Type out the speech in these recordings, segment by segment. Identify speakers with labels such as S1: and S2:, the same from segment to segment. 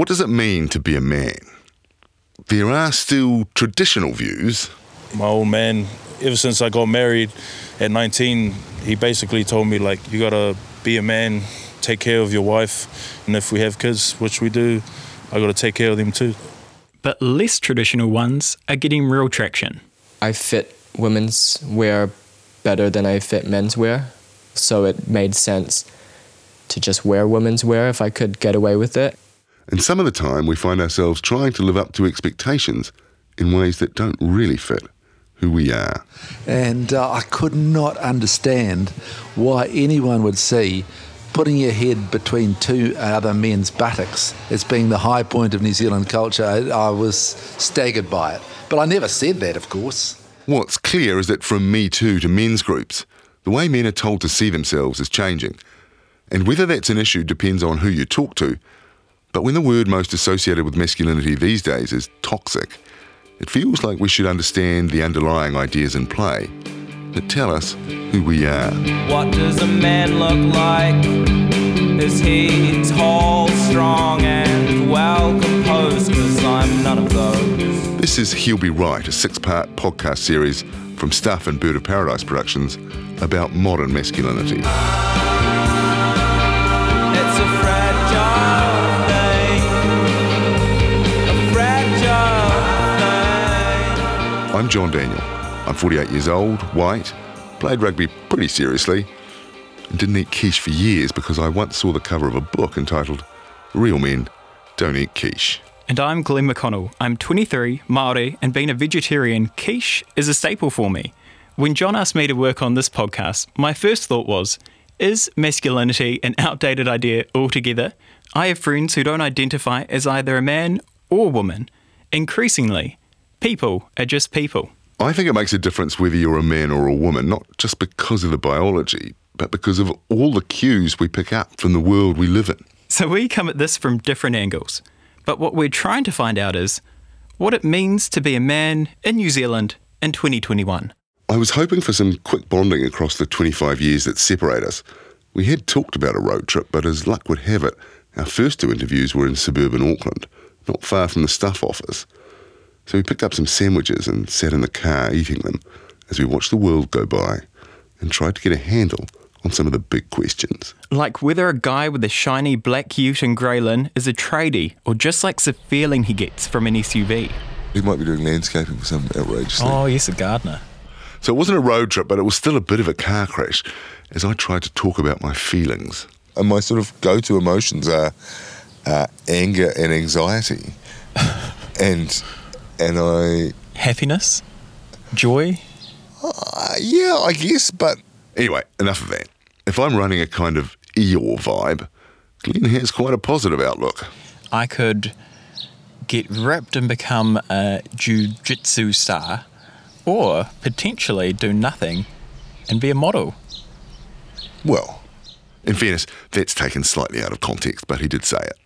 S1: What does it mean to be a man? There are still traditional views.
S2: My old man, ever since I got married at 19, he basically told me, like, you gotta be a man, take care of your wife, and if we have kids, which we do, I gotta take care of them too.
S3: But less traditional ones are getting real traction.
S4: I fit women's wear better than I fit men's wear, so it made sense to just wear women's wear if I could get away with it.
S1: And some of the time, we find ourselves trying to live up to expectations in ways that don't really fit who we are.
S5: And uh, I could not understand why anyone would see putting your head between two other men's buttocks as being the high point of New Zealand culture. I, I was staggered by it. But I never said that, of course.
S1: What's clear is that from Me Too to men's groups, the way men are told to see themselves is changing. And whether that's an issue depends on who you talk to. But when the word most associated with masculinity these days is toxic, it feels like we should understand the underlying ideas in play that tell us who we are.
S6: What does a man look like? Is he tall, strong, and well composed? Because I'm none of those.
S1: This is He'll Be Right, a six part podcast series from Stuff and Bird of Paradise Productions about modern masculinity.
S6: It's a fragile
S1: I'm John Daniel. I'm 48 years old, white, played rugby pretty seriously, and didn't eat quiche for years because I once saw the cover of a book entitled Real Men Don't Eat Quiche.
S3: And I'm Glenn McConnell. I'm 23, Māori, and being a vegetarian, quiche is a staple for me. When John asked me to work on this podcast, my first thought was, is masculinity an outdated idea altogether? I have friends who don't identify as either a man or woman. Increasingly, people are just people.
S1: I think it makes a difference whether you're a man or a woman, not just because of the biology, but because of all the cues we pick up from the world we live in.
S3: So we come at this from different angles. But what we're trying to find out is what it means to be a man in New Zealand in 2021.
S1: I was hoping for some quick bonding across the 25 years that separate us. We had talked about a road trip, but as luck would have it, our first two interviews were in suburban Auckland, not far from the stuff office. So we picked up some sandwiches and sat in the car eating them as we watched the world go by and tried to get a handle on some of the big questions.
S3: Like whether a guy with a shiny black ute and Graylin is a tradie or just likes the feeling he gets from an SUV.
S7: He might be doing landscaping for some outrageous thing.
S3: Oh, yes, a gardener.
S1: So it wasn't a road trip, but it was still a bit of a car crash as I tried to talk about my feelings.
S7: And my sort of go-to emotions are uh, anger and anxiety, and and I
S3: Happiness? Joy?
S7: uh, yeah, I guess, but
S1: Anyway, enough of that. If I'm running a kind of Eeyore vibe, Glenn has quite a positive outlook.
S3: I could get ripped and become a jiu-jitsu star or potentially do nothing and be a model.
S1: Well, in fairness, that's taken slightly out of context, but he did say it.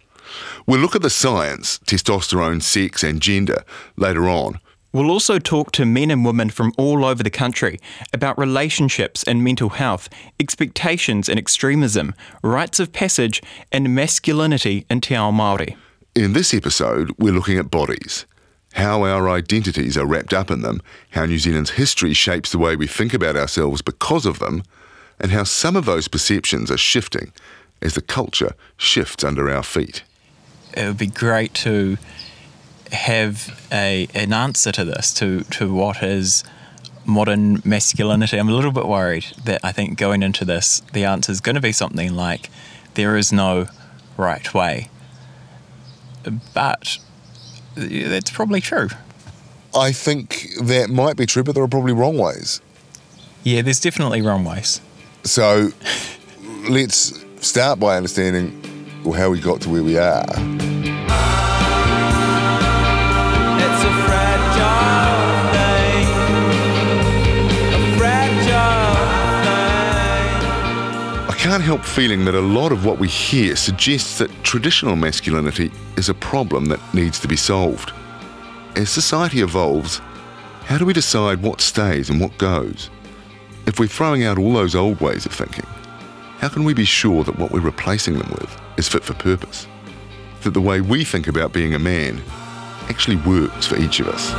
S1: We'll look at the science, testosterone, sex, and gender later on.
S3: We'll also talk to men and women from all over the country about relationships and mental health, expectations and extremism, rites of passage, and masculinity in Te Ao Māori.
S1: In this episode, we're looking at bodies, how our identities are wrapped up in them, how New Zealand's history shapes the way we think about ourselves because of them, and how some of those perceptions are shifting as the culture shifts under our feet.
S3: It would be great to have a an answer to this, to, to what is modern masculinity. I'm a little bit worried that I think going into this, the answer is going to be something like there is no right way. But that's probably true.
S7: I think that might be true, but there are probably wrong ways.
S3: Yeah, there's definitely wrong ways.
S7: So let's start by understanding well, how we got to where we are.
S6: It's a fragile thing. A fragile thing.
S1: I can't help feeling that a lot of what we hear suggests that traditional masculinity is a problem that needs to be solved. As society evolves, how do we decide what stays and what goes? If we're throwing out all those old ways of thinking, how can we be sure that what we're replacing them with is fit for purpose? that the way we think about being a man actually works for each of us.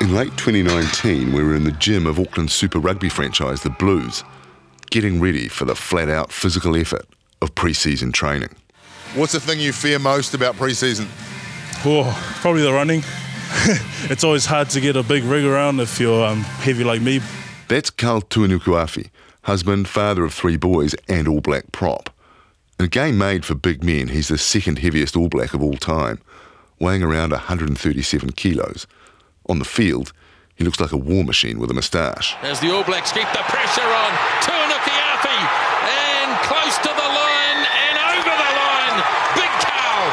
S1: In late 2019, we were in the gym of Auckland's Super Rugby franchise, the Blues, getting ready for the flat out physical effort of pre season training.
S7: What's the thing you fear most about pre-season?
S2: Oh, probably the running. it's always hard to get a big rig around if you're um, heavy like me.
S1: That's Karl Tu'inukuafe, husband, father of three boys, and All Black prop. In a game made for big men, he's the second heaviest All Black of all time, weighing around 137 kilos. On the field, he looks like a war machine with a moustache.
S8: As the All Blacks keep the pressure on, Tu'inukuafe, and close to the line and over the line. Big Karl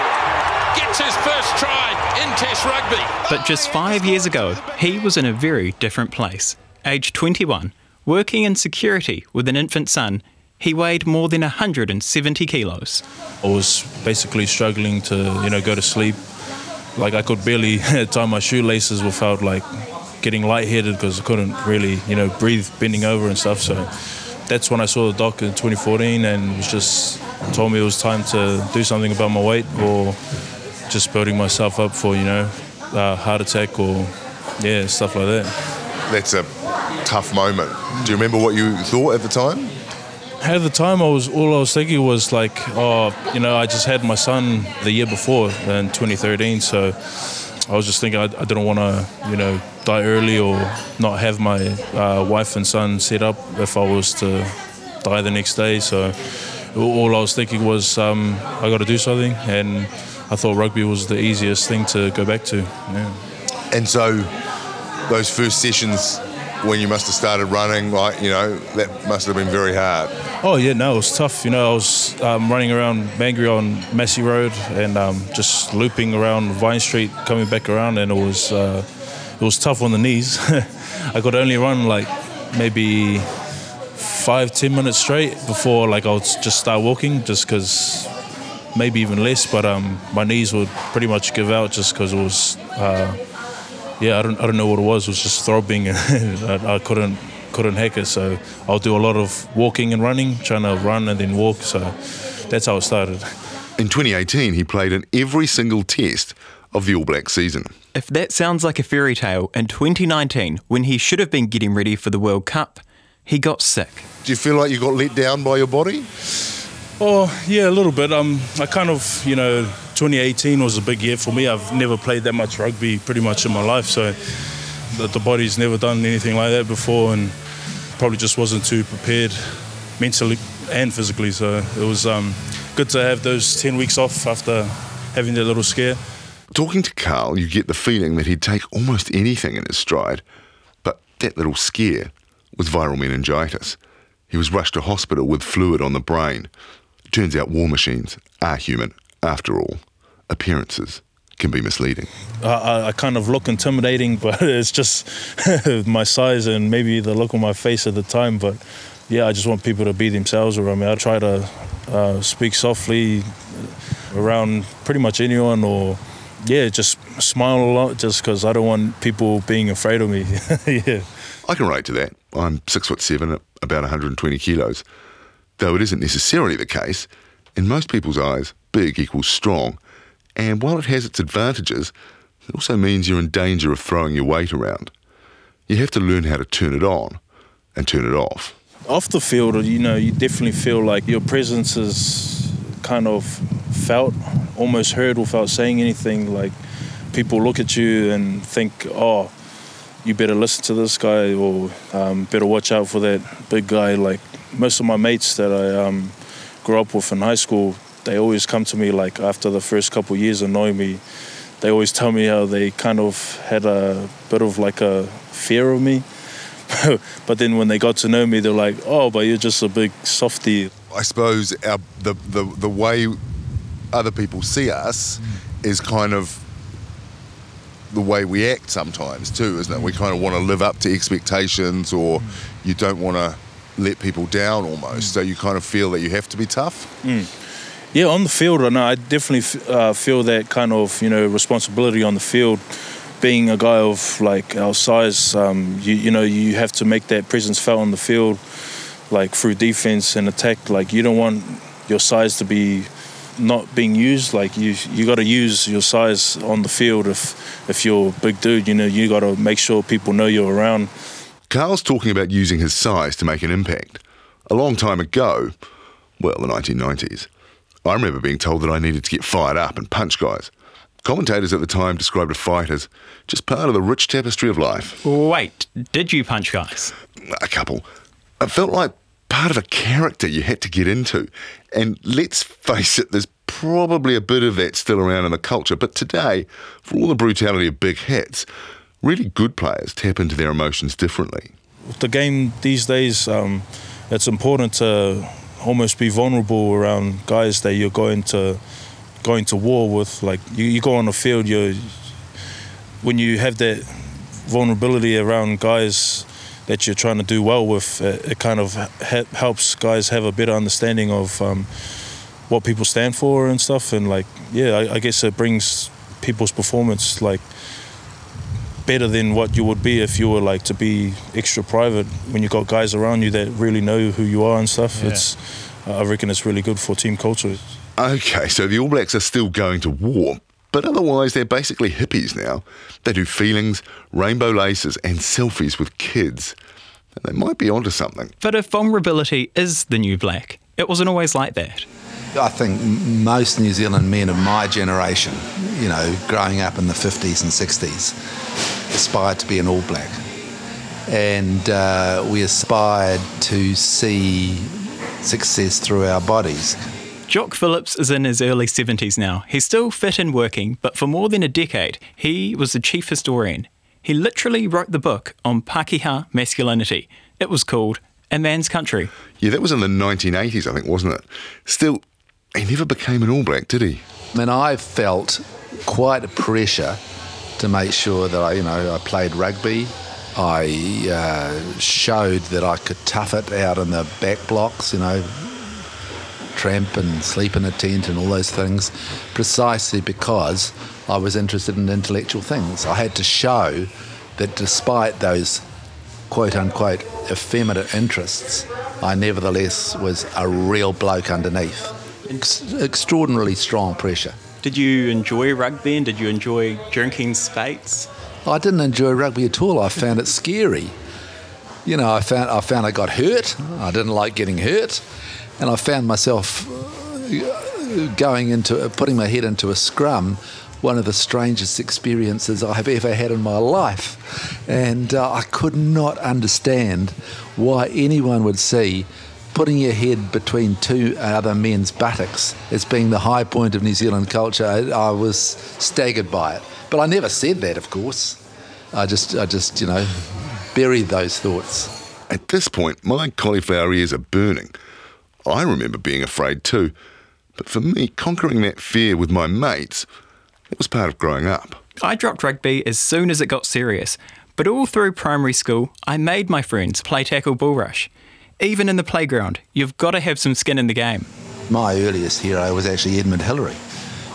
S8: gets his first try in Test rugby.
S3: But just five years ago, he was in a very different place. Age 21, working in security with an infant son, he weighed more than 170 kilos.
S2: I was basically struggling to, you know, go to sleep. Like I could barely tie my shoelaces without like getting lightheaded because I couldn't really, you know, breathe bending over and stuff. So that's when I saw the doc in 2014 and was just told me it was time to do something about my weight or just building myself up for, you know, uh, heart attack or yeah, stuff like that.
S7: That's a tough moment. Do you remember what you thought at the time?
S2: At the time, I was all I was thinking was like, oh, you know, I just had my son the year before in 2013, so I was just thinking I, I didn't want to, you know, die early or not have my uh, wife and son set up if I was to die the next day. So all I was thinking was um, I got to do something, and I thought rugby was the easiest thing to go back to. Yeah.
S7: And so those first sessions when you must have started running, like, you know, that must have been very hard.
S2: Oh yeah, no, it was tough. You know, I was um, running around Mangere on Massey Road and um, just looping around Vine Street, coming back around, and it was uh, it was tough on the knees. I could only run like maybe five, ten minutes straight before like I would just start walking, just because maybe even less. But um, my knees would pretty much give out just because it was. Uh, yeah, I don't, I don't know what it was. It was just throbbing, and I, I couldn't couldn't hack it. So I'll do a lot of walking and running, trying to run and then walk. So that's how it started.
S1: In 2018, he played in every single test of the All Black season.
S3: If that sounds like a fairy tale, in 2019, when he should have been getting ready for the World Cup, he got sick.
S7: Do you feel like you got let down by your body?
S2: Oh yeah, a little bit. Um, I kind of you know 2018 was a big year for me. I've never played that much rugby pretty much in my life, so the, the body's never done anything like that before, and probably just wasn't too prepared mentally and physically. So it was um, good to have those 10 weeks off after having that little scare.
S1: Talking to Karl, you get the feeling that he'd take almost anything in his stride, but that little scare was viral meningitis. He was rushed to hospital with fluid on the brain. Turns out war machines are human after all. Appearances can be misleading.
S2: I, I, kind of look intimidating, but it's just my size and maybe the look on my face at the time. But yeah, I just want people to be themselves around me. I try to uh, speak softly around pretty much anyone or yeah, just smile a lot just because I don't want people being afraid of me. yeah.
S1: I can relate to that. I'm six foot seven, about 120 kilos. Though it isn't necessarily the case, in most people's eyes, big equals strong. And while it has its advantages, it also means you're in danger of throwing your weight around. You have to learn how to turn it on and turn it off.
S2: Off the field, you know, you definitely feel like your presence is kind of felt, almost heard without saying anything. Like people look at you and think, oh, you better listen to this guy or um, better watch out for that big guy. Like most of my mates that I um, grew up with in high school, they always come to me like after the first couple of years of knowing me. They always tell me how they kind of had a bit of like a fear of me. but then when they got to know me, they're like, "Oh, but you're just a big softy."
S7: I suppose our, the, the, the way other people see us is kind of the way we act sometimes too, isn't it? We kind of want to live up to expectations or you don't want to let people down almost. So you kind of feel that you have to be tough.
S2: Yeah, on the field, I know I definitely uh, feel that kind of you know responsibility on the field, being a guy of like our size, um, you you know you have to make that presence felt on the field, like through defense and attack. Like you don't want your size to be not being used. Like you you got to use your size on the field. If if you're a big dude, you know you got to make sure people know you're around.
S1: Karl's talking about using his size to make an impact. A long time ago, well, the 1990s, I remember being told that I needed to get fired up and punch guys. Commentators at the time described a fight as just part of the rich tapestry of life.
S3: Wait, did you punch guys?
S1: A couple. It felt like part of a character you had to get into. And let's face it, there's probably a bit of that still around in the culture. But today, for all the brutality of big hits, really good players tap into their emotions differently.
S2: The game these days, um, it's important to almost be vulnerable around guys that you're going to going to war with. Like you, you go on the field, you when you have that vulnerability around guys that you're trying to do well with, it, it kind of ha- helps guys have a better understanding of um, what people stand for and stuff. And like, yeah, I, I guess it brings people's performance like better than what you would be if you were like to be extra private when you've got guys around you that really know who you are and stuff.
S3: Yeah.
S2: It's I reckon it's really good for team culture.
S1: Okay, so the All Blacks are still going to war, but otherwise they're basically hippies now. They do feelings, rainbow laces, and selfies with kids. They might be onto something.
S3: But if vulnerability is the new black, it wasn't always like that.
S5: I think most New Zealand men of my generation, you know, growing up in the 50s and 60s, aspired to be an All Black. And uh, we aspired to see success through our bodies.
S3: Jock Phillips is in his early 70s now. He's still fit and working, but for more than a decade, he was the chief historian. He literally wrote the book on Pakeha masculinity. It was called A Man's Country.
S1: Yeah, that was in the 1980s, I think, wasn't it? Still, he never became an All Black, did he?
S5: I mean, I felt quite a pressure to make sure that I, you know, I played rugby. I uh, showed that I could tough it out in the back blocks, you know, tramp and sleep in a tent and all those things, precisely because I was interested in intellectual things. I had to show that despite those quote unquote effeminate interests, I nevertheless was a real bloke underneath. Ex- extraordinarily strong pressure.
S3: Did you enjoy rugby and did you enjoy drinking Speight's?
S5: I didn't enjoy rugby at all. I found it scary. You know, I found I found I got hurt. I didn't like getting hurt, and I found myself uh, going into putting my head into a scrum. One of the strangest experiences I have ever had in my life, and uh, I could not understand why anyone would see putting your head between two other men's buttocks as being the high point of New Zealand culture. I, I was staggered by it. But I never said that, of course. I just, I just, you know, buried those thoughts.
S1: At this point, my cauliflower ears are burning. I remember being afraid too. But for me, conquering that fear with my mates, it was part of growing up.
S3: I dropped rugby as soon as it got serious, but all through primary school, I made my friends play tackle bull rush. Even in the playground, you've got to have some skin in the game.
S5: My earliest hero was actually Edmund Hillary.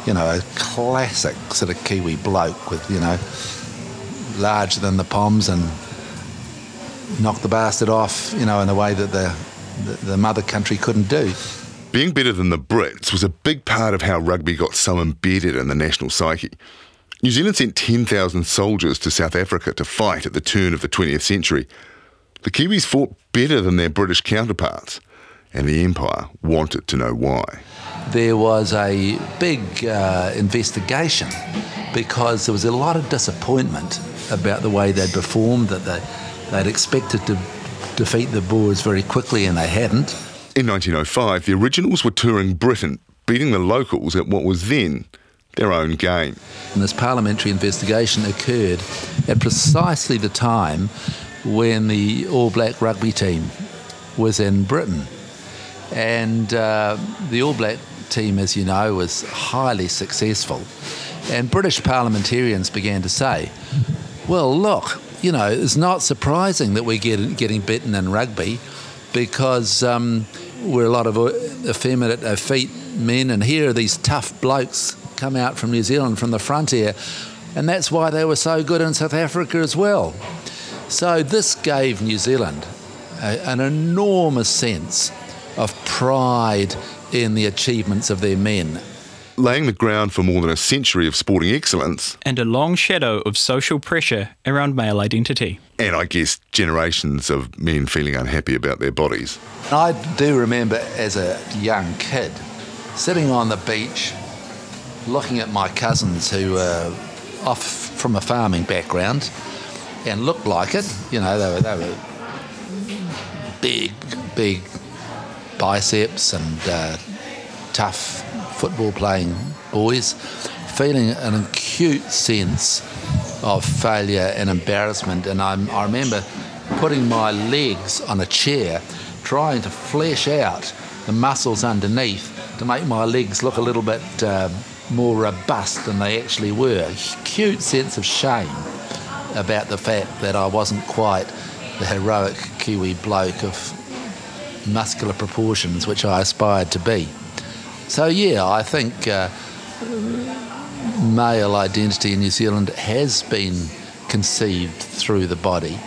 S5: You know, a classic sort of Kiwi bloke with, you know, larger than the Poms and knocked the bastard off, you know, in a way that the, the, the mother country couldn't do.
S1: Being better than the Brits was a big part of how rugby got so embedded in the national psyche. New Zealand sent 10,000 soldiers to South Africa to fight at the turn of the 20th century. The Kiwis fought better than their British counterparts, and the Empire wanted to know why.
S5: there was a big uh, investigation because there was a lot of disappointment about the way they'd performed, that they, they'd expected to defeat the Boers very quickly and they hadn't.
S1: In 1905, the originals were touring Britain, beating the locals at what was then their own game.
S5: And this parliamentary investigation occurred at precisely the time when the All Black rugby team was in Britain. And uh, the All Black team, as you know, was highly successful. And British parliamentarians began to say, well, look, you know, it's not surprising that we're get, getting beaten in rugby because um, we're a lot of effeminate, effete men, and here are these tough blokes come out from New Zealand from the frontier. And that's why they were so good in South Africa as well. So this gave New Zealand a, an enormous sense of pride in the achievements of their men.
S1: Laying the ground for more than a century of sporting excellence,
S3: And a long shadow of social pressure around male identity.
S1: and I guess generations of men feeling unhappy about their bodies.
S5: I do remember as a young kid sitting on the beach looking at my cousins who were off from a farming background and looked like it. You know, they were, they were big, big biceps and uh, tough football playing boys, feeling an acute sense of failure and embarrassment. And I, I remember putting my legs on a chair, trying to flesh out the muscles underneath to make my legs look a little bit uh, more robust than they actually were. A acute sense of shame about the fact that I wasn't quite the heroic Kiwi bloke of muscular proportions which I aspired to be. So, yeah, I think uh, male identity in New Zealand has been conceived through the body,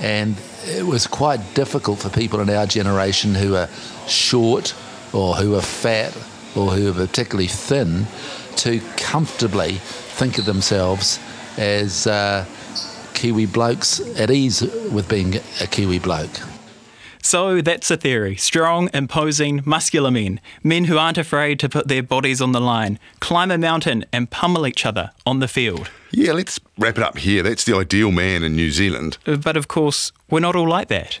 S5: and it was quite difficult for people in our generation who are short or who are fat or who are particularly thin to comfortably think of themselves as uh, Kiwi blokes at ease with being a Kiwi bloke.
S3: So that's a theory. Strong, imposing, muscular men. Men who aren't afraid to put their bodies on the line, climb a mountain, and pummel each other on the field.
S1: Yeah, let's wrap it up here. That's the ideal man in New Zealand.
S3: But of course, we're not all like that.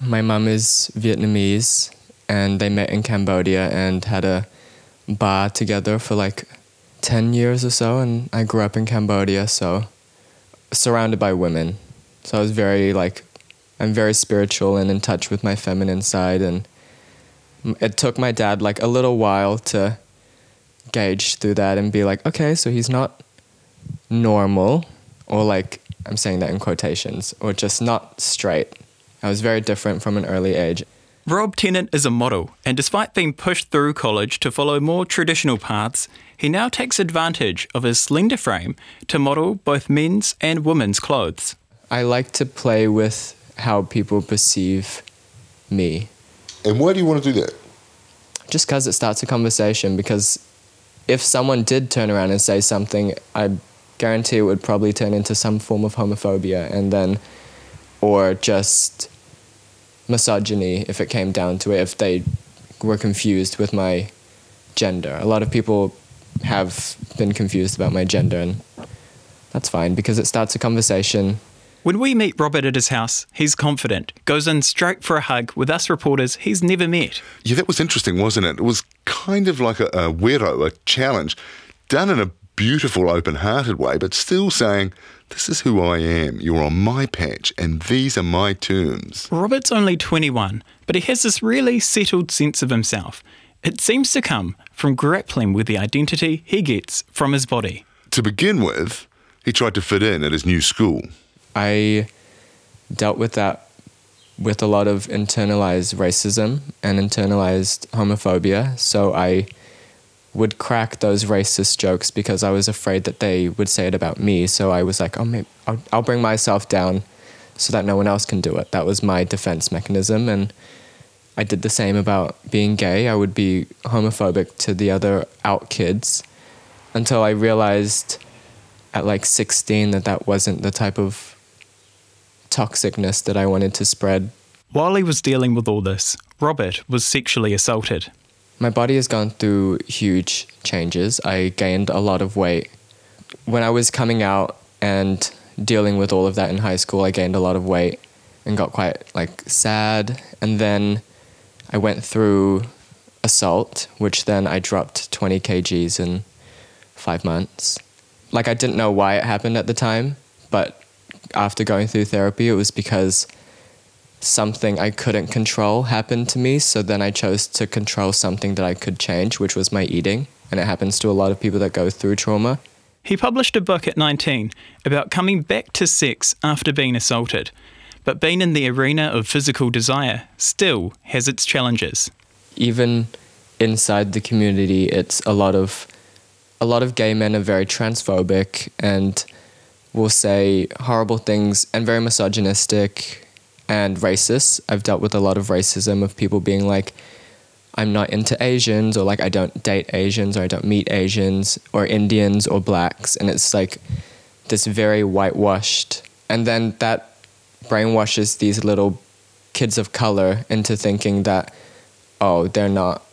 S4: My mum is Vietnamese, and they met in Cambodia and had a bar together for like 10 years or so. And I grew up in Cambodia, so surrounded by women. So I was very, like, I'm very spiritual and in touch with my feminine side. And it took my dad, like, a little while to gauge through that and be like, okay, so he's not normal, or like, I'm saying that in quotations, or just not straight. I was very different from an early age.
S3: Rob Tennant is a model, and despite being pushed through college to follow more traditional paths, he now takes advantage of his slender frame to model both men's and women's clothes.
S4: I like to play with how people perceive me,
S1: And why do you want to do that?
S4: just because it starts a conversation. Because if someone did turn around and say something, I guarantee it would probably turn into some form of homophobia, and then, or just misogyny if it came down to it, if they were confused with my gender. A lot of people have been confused about my gender, and that's fine because it starts a conversation.
S3: When we meet Robert at his house, he's confident, goes in straight for a hug with us reporters he's never met.
S1: Yeah, that was interesting, wasn't it? It was kind of like a, a weirdo, a challenge, done in a beautiful, open hearted way, but still saying, This is who I am. You're on my patch, and these are my terms.
S3: Robert's only 21, but he has this really settled sense of himself. It seems to come from grappling with the identity he gets from his body.
S1: To begin with, he tried to fit in at his new school.
S4: I dealt with that with a lot of internalized racism and internalized homophobia. So I would crack those racist jokes because I was afraid that they would say it about me. So I was like, oh, maybe I'll, I'll bring myself down so that no one else can do it. That was my defense mechanism. And I did the same about being gay. I would be homophobic to the other out kids until I realized at like 16 that that wasn't the type of toxicness that I wanted to spread.
S3: While he was dealing with all this, Robert was sexually assaulted.
S4: My body has gone through huge changes. I gained a lot of weight. When I was coming out and dealing with all of that in high school, I gained a lot of weight and got quite like sad. And then I went through assault, which then I dropped 20 kgs in five months. like I didn't know why it happened at the time, but after going through therapy, it was because something I couldn't control happened to me. So then I chose to control something that I could change, which was my eating. And it happens to a lot of people that go through trauma.
S3: He published a book at 19 about coming back to sex after being assaulted, but being in the arena of physical desire still has its challenges.
S4: Even inside the community, it's a lot of a lot of gay men are very transphobic and will say horrible things and very misogynistic and racist. I've dealt with a lot of racism of people being like, I'm not into Asians, or like I don't date Asians, or I don't meet Asians, or Indians, or blacks. And it's like this very whitewashed. And then that brainwashes these little kids of color into thinking that, oh, they're not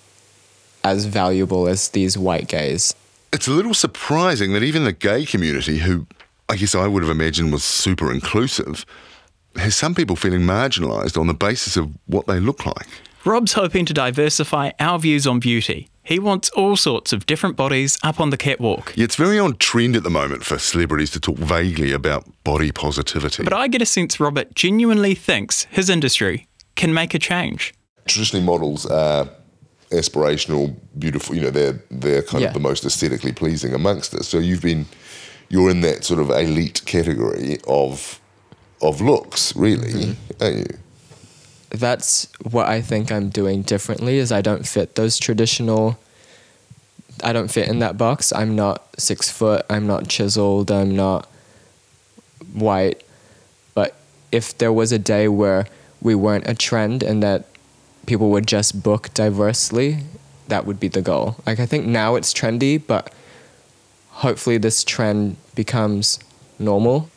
S4: as valuable as these white gays.
S1: It's a little surprising that even the gay community, who I guess I would have imagined was super inclusive, has some people feeling marginalised on the basis of what they look like.
S3: Rob's hoping to diversify our views on beauty. He wants all sorts of different bodies up on the catwalk.
S1: Yeah, it's very on trend at the moment for celebrities to talk vaguely about body positivity.
S3: But I get a sense Robert genuinely thinks his industry can make a change.
S7: Traditionally, models are aspirational, beautiful. You know, they're they're kind
S4: Yeah.
S7: of the most aesthetically pleasing amongst us. So you've been, you're in that sort of elite category of of looks, really,
S4: Mm-hmm.
S7: aren't you?
S4: that's what I think I'm doing differently is I don't fit those traditional I don't fit in that box. I'm not six foot, I'm not chiseled, I'm not white. But if there was a day where we weren't a trend and that people would just book diversely, that would be the goal. Like I think now it's trendy, but hopefully this trend becomes normal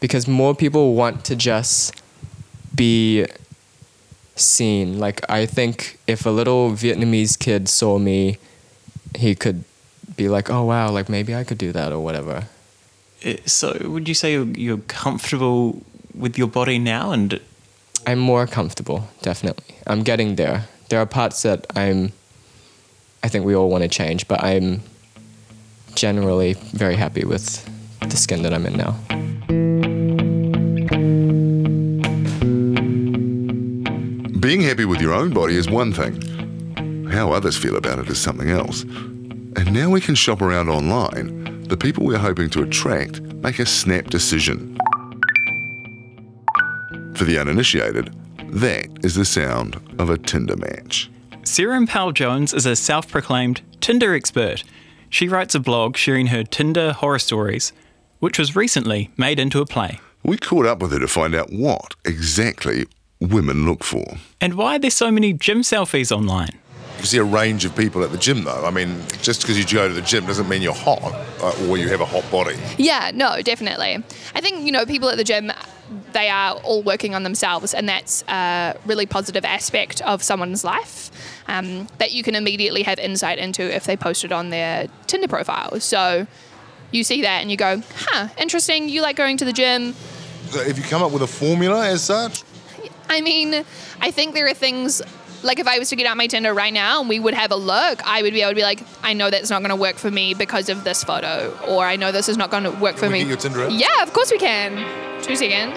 S4: because more people want to just be seen. Like I think if a little Vietnamese kid saw me, he could be like, "Oh wow, like maybe I could do that or whatever."
S3: Uh, So, would you say you're, you're comfortable with your body now? And
S4: I'm more comfortable, definitely. I'm getting there. There are parts that I'm I think we all want to change, but I'm generally very happy with the skin that I'm in now.
S1: Being happy with your own body is one thing. How others feel about it is something else. And now we can shop around online. The people we're hoping to attract make a snap decision. For the uninitiated, that is the sound of a Tinder match.
S3: Sarah Powell Jones is a self proclaimed Tinder expert. She writes a blog sharing her Tinder horror stories, which was recently made into a play.
S1: We caught up with her to find out what exactly women look for.
S3: And why are there so many gym selfies online?
S7: You see a range of people at the gym, though. I mean, just because you go to the gym doesn't mean you're hot uh, or you have a hot body.
S9: Yeah, no, definitely. I think, you know, people at the gym, they are all working on themselves, and that's a really positive aspect of someone's life um, that you can immediately have insight into if they post it on their Tinder profile. So you see that and you go, huh, interesting, you like going to the gym.
S7: So have you come up with a formula as such?
S9: I mean, I think there are things like if I was to get out my Tinder right now and we would have a look, I would be able to be like, I know that's not going to work for me because of this photo, or I know this is not going to work for
S7: we
S9: me.
S7: get your Tinder app?
S9: Yeah, of course we can. Two seconds.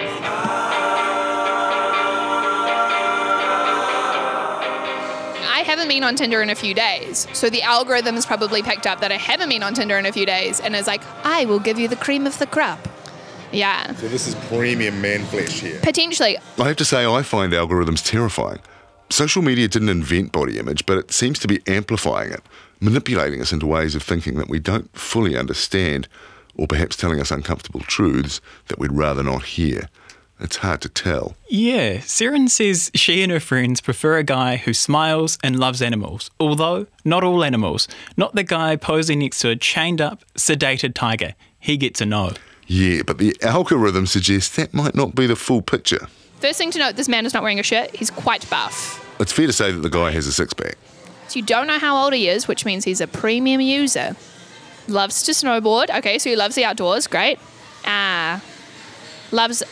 S9: I haven't been on Tinder in a few days, so the algorithm has probably picked up that I haven't been on Tinder in a few days, and is like, I will give you the cream of the crop. Yeah,
S7: So this is premium man flesh here.
S9: potentially.
S1: I have to say, I find algorithms terrifying. Social media didn't invent body image, but it seems to be amplifying it, manipulating us into ways of thinking that we don't fully understand, or perhaps telling us uncomfortable truths that we'd rather not hear. It's hard to tell.
S3: Yeah, Seren says she and her friends prefer a guy who smiles and loves animals, although not all animals. Not the guy posing next to a chained up, sedated tiger. He gets a no.
S1: Yeah, but the algorithm suggests that might not be the full picture.
S9: First thing to note, this man is not wearing a shirt. He's quite buff.
S1: It's fair to say that the guy has a six pack.
S9: So you don't know how old he is, which means he's a premium user. Loves to snowboard. Okay, so he loves the outdoors. Great. Ah, loves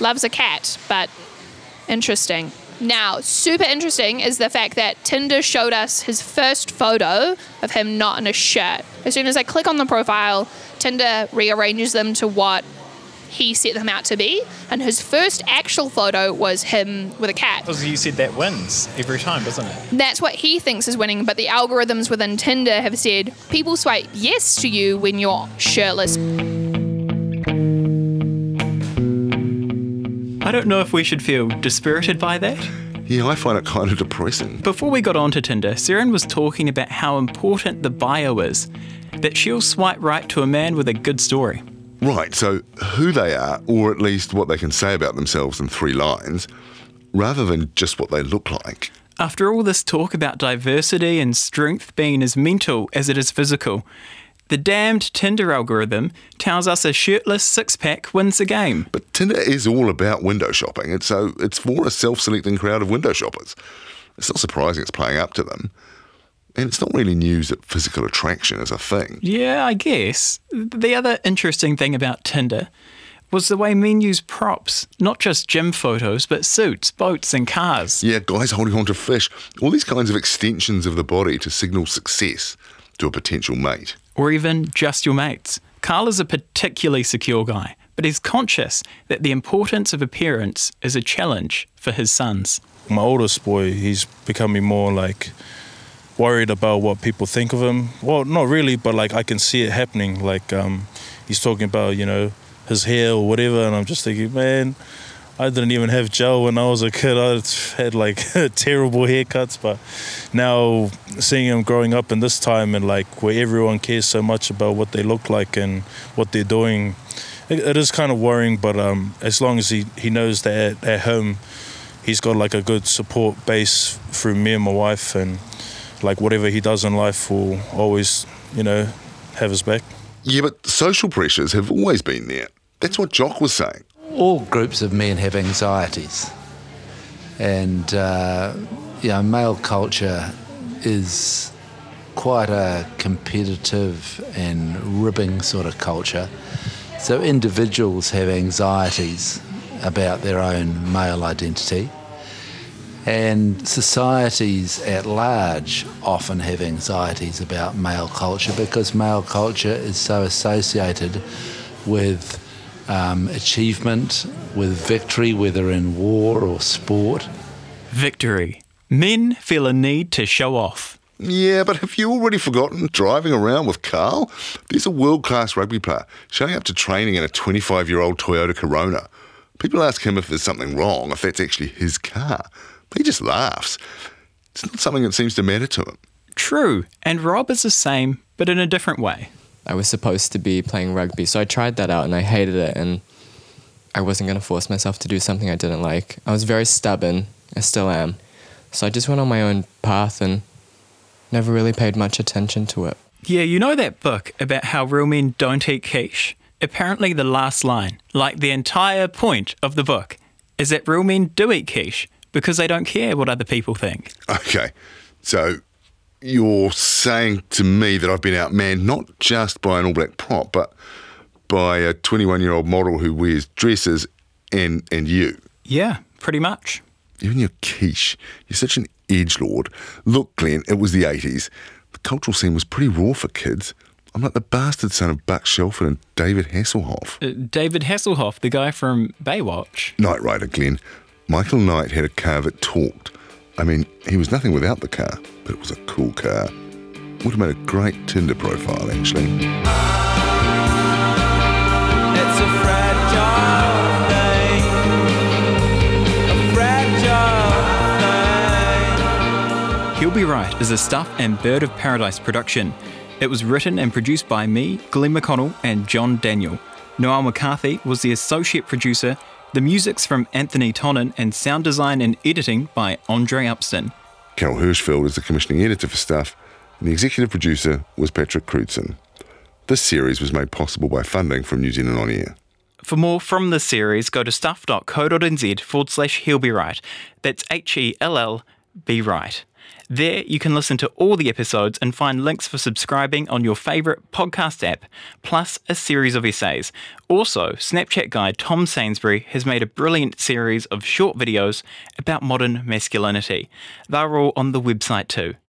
S9: loves a cat, but interesting. Now, super interesting is the fact that Tinder showed us his first photo of him not in a shirt. As soon as I click on the profile, Tinder rearranges them to what he set them out to be. And his first actual photo was him with a cat.
S3: Because you said that wins every time, doesn't it?
S9: That's what he thinks is winning, but the algorithms within Tinder have said people swipe yes to you when you're shirtless.
S3: I don't know if we should feel dispirited by that.
S1: Yeah, I find it kind of depressing.
S3: Before we got onto Tinder, Seren was talking about how important the bio is. That she'll swipe right to a man with a good story.
S1: Right, so who they are, or at least what they can say about themselves in three lines, rather than just what they look like.
S3: After all this talk about diversity and strength being as mental as it is physical, the damned Tinder algorithm tells us a shirtless six pack wins the game.
S1: But Tinder is all about window shopping, and so it's for a self selecting crowd of window shoppers. It's not surprising it's playing up to them. And it's not really news that physical attraction is a thing.
S3: Yeah, I guess. The other interesting thing about Tinder was the way men use props, not just gym photos, but suits, boats, and cars.
S1: Yeah, guys holding on to fish, all these kinds of extensions of the body to signal success to a potential mate.
S3: Or even just your mates. Karl is a particularly secure guy, but he's conscious that the importance of appearance is a challenge for his sons.
S2: My oldest boy, he's becoming more like worried about what people think of him. Well, not really, but like I can see it happening. Like um, he's talking about, you know, his hair or whatever, and I'm just thinking, man, I didn't even have gel when I was a kid. I had like terrible haircuts, but now seeing him growing up in this time and like where everyone cares so much about what they look like and what they're doing, it, it is kind of worrying. But um, as long as he, he knows that at, at home, he's got like a good support base through me and my wife, and like whatever he does in life will always, you know, have his back.
S1: Yeah, but social pressures have always been there. That's what Jock was saying.
S5: All groups of men have anxieties. And, uh, you know, male culture is quite a competitive and ribbing sort of culture. So individuals have anxieties about their own male identity. And societies at large often have anxieties about male culture because male culture is so associated with um, achievement, with victory, whether in war or sport.
S3: Victory. Men feel a need to show off.
S1: Yeah, but have you already forgotten driving around with Karl? There's a world class rugby player showing up to training in a 25 year old Toyota Corona. People ask him if there's something wrong, if that's actually his car. But He just laughs. It's not something that seems to matter to him.
S3: True, and Rob is the same, but in a different way.
S4: I was supposed to be playing rugby, so I tried that out and I hated it, and I wasn't going to force myself to do something I didn't like. I was very stubborn, I still am. So I just went on my own path and never really paid much attention to it.
S3: Yeah, you know that book about how real men don't eat quiche? Apparently, the last line, like the entire point of the book, is that real men do eat quiche because they don't care what other people think.
S1: Okay, so you're saying to me that I've been outmanned not just by an all black prop, but by a 21 year old model who wears dresses and, and you.
S3: Yeah, pretty much.
S1: Even your quiche. You're such an edge lord. Look, Glenn, it was the 80s. The cultural scene was pretty raw for kids. I'm like the bastard son of Buck Shelford and David Hasselhoff.
S3: Uh, David Hasselhoff, the guy from Baywatch.
S1: Knight Rider, Glenn. Michael Knight had a car that talked. I mean, he was nothing without the car, but it was a cool car. Would have made a great Tinder profile, actually.
S6: It's a fragile thing. A fragile thing.
S3: He'll Be Right is a Stuff and Bird of Paradise production. It was written and produced by me, Glenn McConnell, and John Daniel. Noelle McCarthy was the associate producer. The music's from Anthony Tonnen and sound design and editing by Andre Upston.
S1: Carol Hirschfeld is the commissioning editor for Stuff, and the executive producer was Patrick Crewdson. This series was made possible by funding from New Zealand On Air.
S3: For more from the series, go to stuff.co.nz forward slash he'll be right. That's H E L L be right. There, you can listen to all the episodes and find links for subscribing on your favourite podcast app, plus a series of essays. Also, Snapchat guy Tom Sainsbury has made a brilliant series of short videos about modern masculinity. They're all on the website too.